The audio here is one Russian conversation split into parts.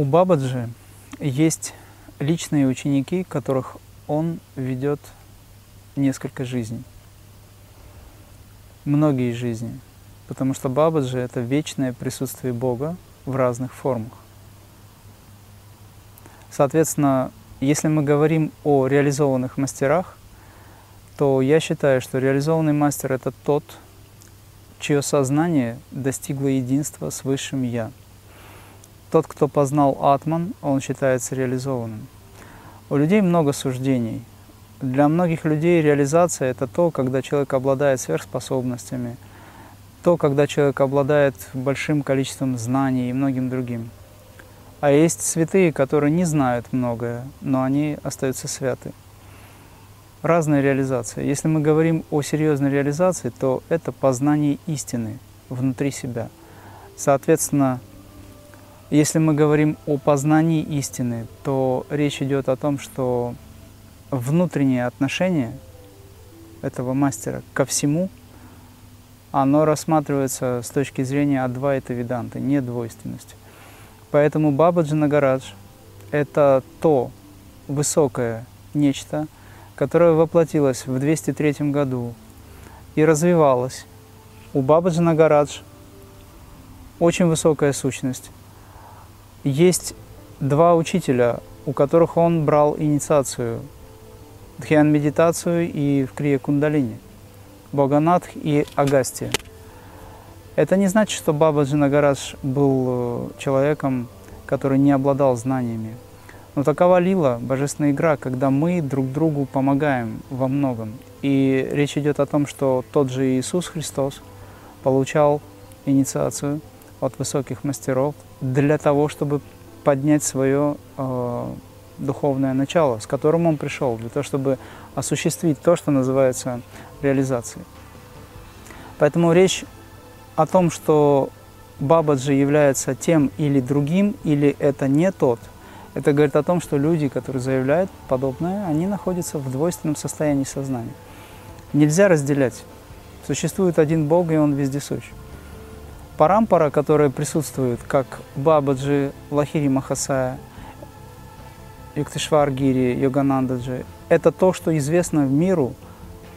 У Бабаджи есть личные ученики, которых он ведет несколько жизней. Многие жизни. Потому что Бабаджи — это вечное присутствие Бога в разных формах. Соответственно, если мы говорим о реализованных мастерах, то я считаю, что реализованный мастер — это тот, чье сознание достигло единства с Высшим Я. Тот, кто познал Атман, он считается реализованным. У людей много суждений. Для многих людей реализация — это то, когда человек обладает сверхспособностями, то, когда человек обладает большим количеством знаний и многим другим. А есть святые, которые не знают многое, но они остаются святы разные реализации. Если мы говорим о серьезной реализации, то это познание истины внутри себя. Соответственно, если мы говорим о познании истины, то речь идет о том, что внутреннее отношение этого мастера ко всему, оно рассматривается с точки зрения Адвайта Веданты, не двойственности. Поэтому Бабаджи Нагарадж – это то высокое нечто – которая воплотилась в 203 году и развивалась. У Бабаджи Нагарадж очень высокая сущность. Есть два учителя, у которых он брал инициацию, дхьян-медитацию и в крие кундалини, Боганатх и Агастия. Это не значит, что Бабаджи Нагарадж был э, человеком, который не обладал знаниями. Но такова лила, божественная игра, когда мы друг другу помогаем во многом. И речь идет о том, что тот же Иисус Христос получал инициацию от высоких мастеров для того, чтобы поднять свое э, духовное начало, с которым он пришел, для того, чтобы осуществить то, что называется реализацией. Поэтому речь о том, что Бабаджи является тем или другим, или это не тот – это говорит о том, что люди, которые заявляют подобное, они находятся в двойственном состоянии сознания. Нельзя разделять. Существует один Бог, и Он вездесущ. Парампара, которая присутствует, как Бабаджи, Лахири Махасая, Юктишвар Гири, Йоганандаджи, это то, что известно в миру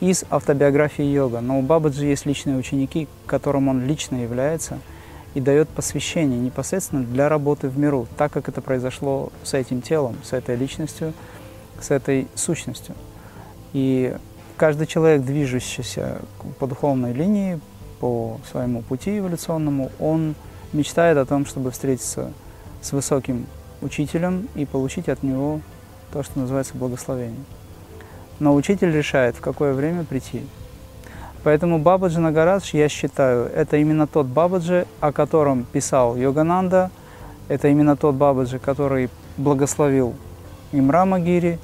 из автобиографии йога. Но у Бабаджи есть личные ученики, которым он лично является – и дает посвящение непосредственно для работы в миру, так как это произошло с этим телом, с этой личностью, с этой сущностью. И каждый человек, движущийся по духовной линии, по своему пути эволюционному, он мечтает о том, чтобы встретиться с высоким учителем и получить от него то, что называется благословение. Но учитель решает, в какое время прийти. Поэтому Бабаджи Нагарадж, я считаю, это именно тот Бабаджи, о котором писал Йогананда, это именно тот Бабаджи, который благословил Имрама Гири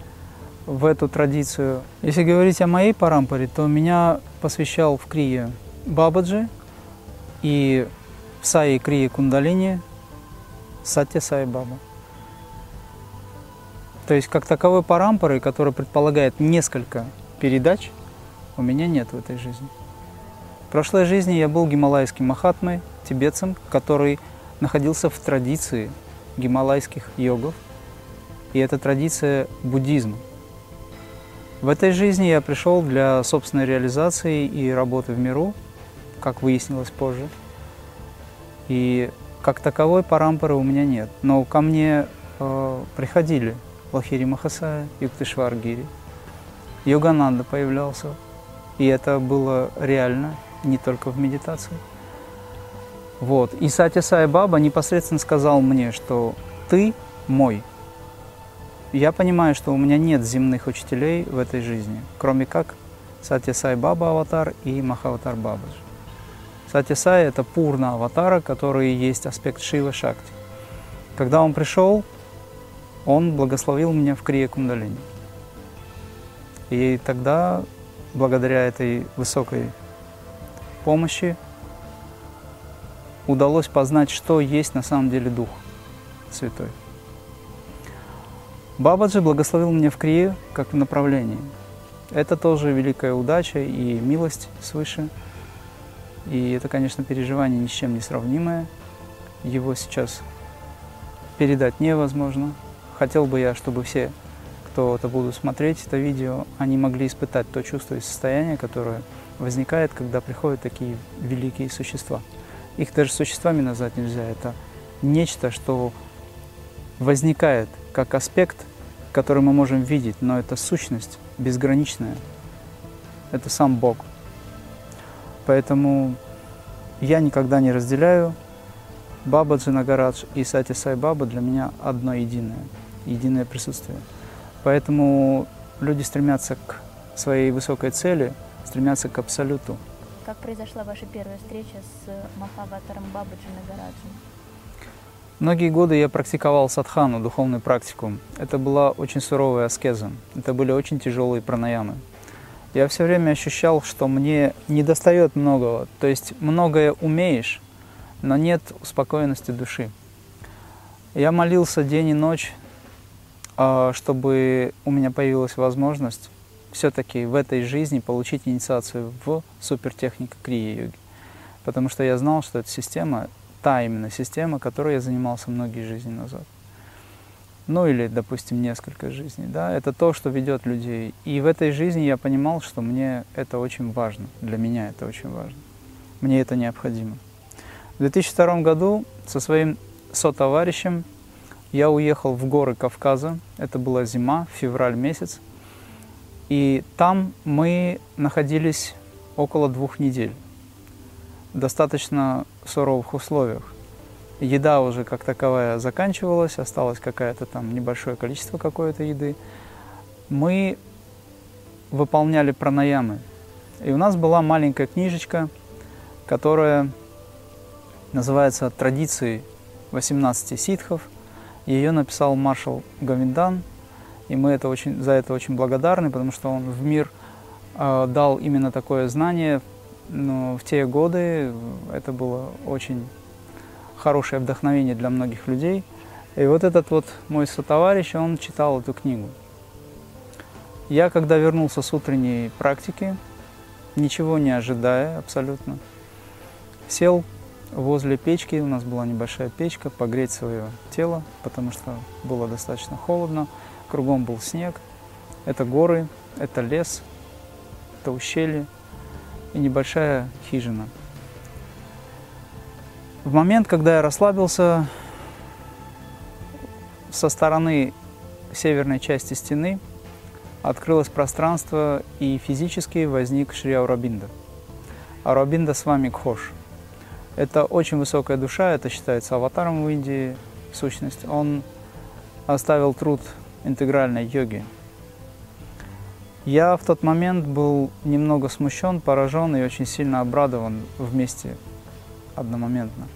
в эту традицию. Если говорить о моей парампаре, то меня посвящал в Крие Бабаджи и в Саи Крие Кундалини Сатя Сай Баба. То есть как таковой парампоры, которая предполагает несколько передач – у меня нет в этой жизни. В прошлой жизни я был гималайским махатмой, тибетцем, который находился в традиции гималайских йогов, и это традиция буддизма. В этой жизни я пришел для собственной реализации и работы в миру, как выяснилось позже. И как таковой парампоры у меня нет. Но ко мне э, приходили Лахири Махасая, Юктышвар Гири, Йогананда появлялся, и это было реально, не только в медитации. Вот. И Сати Сай Баба непосредственно сказал мне, что ты мой. Я понимаю, что у меня нет земных учителей в этой жизни, кроме как Сати Сай Баба аватар и Махаватар Бабаджи. Сати Сай – это пурна аватара, который есть аспект Шива Шакти. Когда он пришел, он благословил меня в Крия Кундалини. И тогда благодаря этой высокой помощи удалось познать, что есть на самом деле Дух Святой. Бабаджи благословил меня в Крие как в направлении. Это тоже великая удача и милость свыше. И это, конечно, переживание ни с чем не сравнимое. Его сейчас передать невозможно. Хотел бы я, чтобы все, кто это будут смотреть, это видео, они могли испытать то чувство и состояние, которое возникает, когда приходят такие великие существа. Их даже существами назвать нельзя. Это нечто, что возникает как аспект, который мы можем видеть, но это сущность безграничная. Это сам Бог. Поэтому я никогда не разделяю Баба Джинагарадж и Сати Сай Баба для меня одно единое, единое присутствие. Поэтому люди стремятся к своей высокой цели, стремятся к абсолюту. Как произошла ваша первая встреча с Махаватаром Баба Джинагараджем? Многие годы я практиковал садхану, духовную практику. Это была очень суровая аскеза. Это были очень тяжелые пранаямы. Я все время ощущал, что мне не достает многого. То есть многое умеешь, но нет успокоенности души. Я молился день и ночь, а, чтобы у меня появилась возможность все-таки в этой жизни получить инициацию в супертехнику крия-йоги. Потому что я знал, что эта система та именно система, которой я занимался многие жизни назад. Ну или, допустим, несколько жизней. Да? Это то, что ведет людей. И в этой жизни я понимал, что мне это очень важно. Для меня это очень важно. Мне это необходимо. В 2002 году со своим сотоварищем я уехал в горы Кавказа. Это была зима, февраль месяц. И там мы находились около двух недель достаточно суровых условиях. Еда уже как таковая заканчивалась, осталось какое-то там небольшое количество какой-то еды. Мы выполняли пранаямы. И у нас была маленькая книжечка, которая называется «Традиции 18 ситхов». Ее написал маршал Гавиндан, и мы это очень, за это очень благодарны, потому что он в мир э, дал именно такое знание, но в те годы это было очень хорошее вдохновение для многих людей. И вот этот вот мой сотоварищ, он читал эту книгу. Я, когда вернулся с утренней практики, ничего не ожидая абсолютно, сел возле печки, у нас была небольшая печка, погреть свое тело, потому что было достаточно холодно, кругом был снег, это горы, это лес, это ущелье, и небольшая хижина. В момент, когда я расслабился, со стороны северной части стены открылось пространство, и физически возник Шри Аурабинда. Аурабинда с вами Кхош. Это очень высокая душа, это считается аватаром в Индии, сущность. Он оставил труд интегральной йоги, я в тот момент был немного смущен, поражен и очень сильно обрадован вместе одномоментно.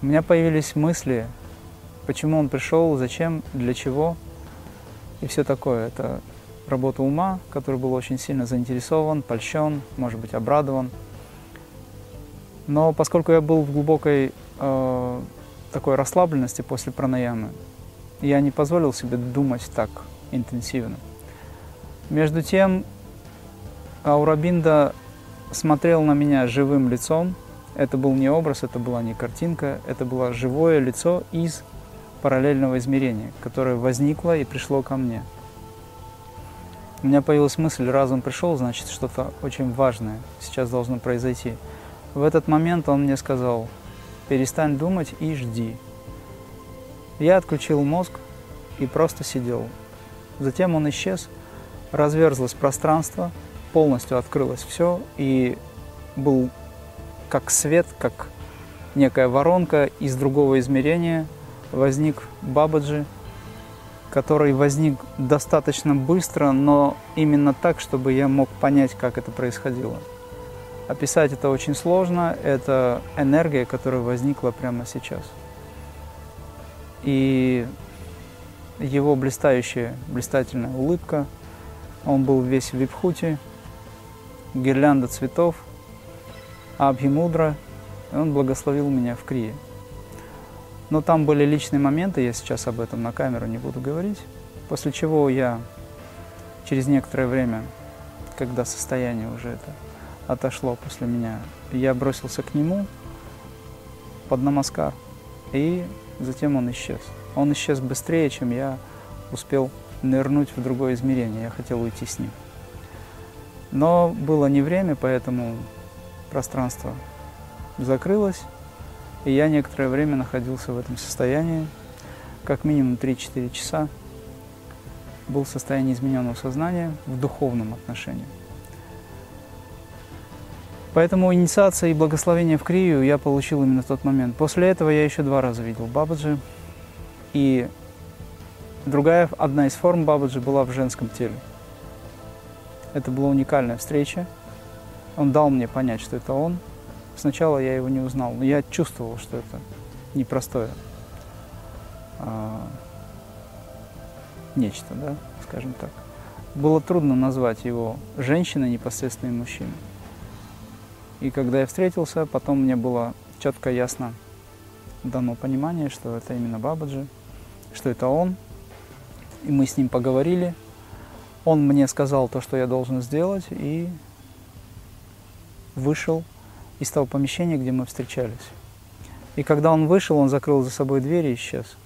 У меня появились мысли, почему он пришел, зачем, для чего и все такое. Это работа ума, который был очень сильно заинтересован, польщен, может быть, обрадован. Но поскольку я был в глубокой э, такой расслабленности после пранаямы, я не позволил себе думать так интенсивно. Между тем, Аурабинда смотрел на меня живым лицом. Это был не образ, это была не картинка, это было живое лицо из параллельного измерения, которое возникло и пришло ко мне. У меня появилась мысль, разум пришел, значит, что-то очень важное сейчас должно произойти. В этот момент он мне сказал, перестань думать и жди. Я отключил мозг и просто сидел. Затем он исчез, разверзлось пространство, полностью открылось все, и был как свет, как некая воронка из другого измерения возник Бабаджи, который возник достаточно быстро, но именно так, чтобы я мог понять, как это происходило. Описать это очень сложно, это энергия, которая возникла прямо сейчас. И его блистающая, блистательная улыбка – он был весь в випхуте, гирлянда цветов, абхимудра, и он благословил меня в Крие. Но там были личные моменты, я сейчас об этом на камеру не буду говорить, после чего я через некоторое время, когда состояние уже это отошло после меня, я бросился к нему под намаскар и затем он исчез. Он исчез быстрее, чем я успел нырнуть в другое измерение. Я хотел уйти с ним. Но было не время, поэтому пространство закрылось, и я некоторое время находился в этом состоянии, как минимум 3-4 часа, был в состоянии измененного сознания в духовном отношении. Поэтому инициация и благословение в Крию я получил именно в тот момент. После этого я еще два раза видел Бабаджи. И другая, одна из форм Бабаджи была в женском теле. Это была уникальная встреча. Он дал мне понять, что это он. Сначала я его не узнал, но я чувствовал, что это непростое а, нечто, да, скажем так. Было трудно назвать его женщиной непосредственно и мужчиной. И когда я встретился, потом мне было четко ясно дано понимание, что это именно Бабаджи, что это он. И мы с ним поговорили. Он мне сказал то, что я должен сделать, и вышел из того помещения, где мы встречались. И когда он вышел, он закрыл за собой дверь и исчез.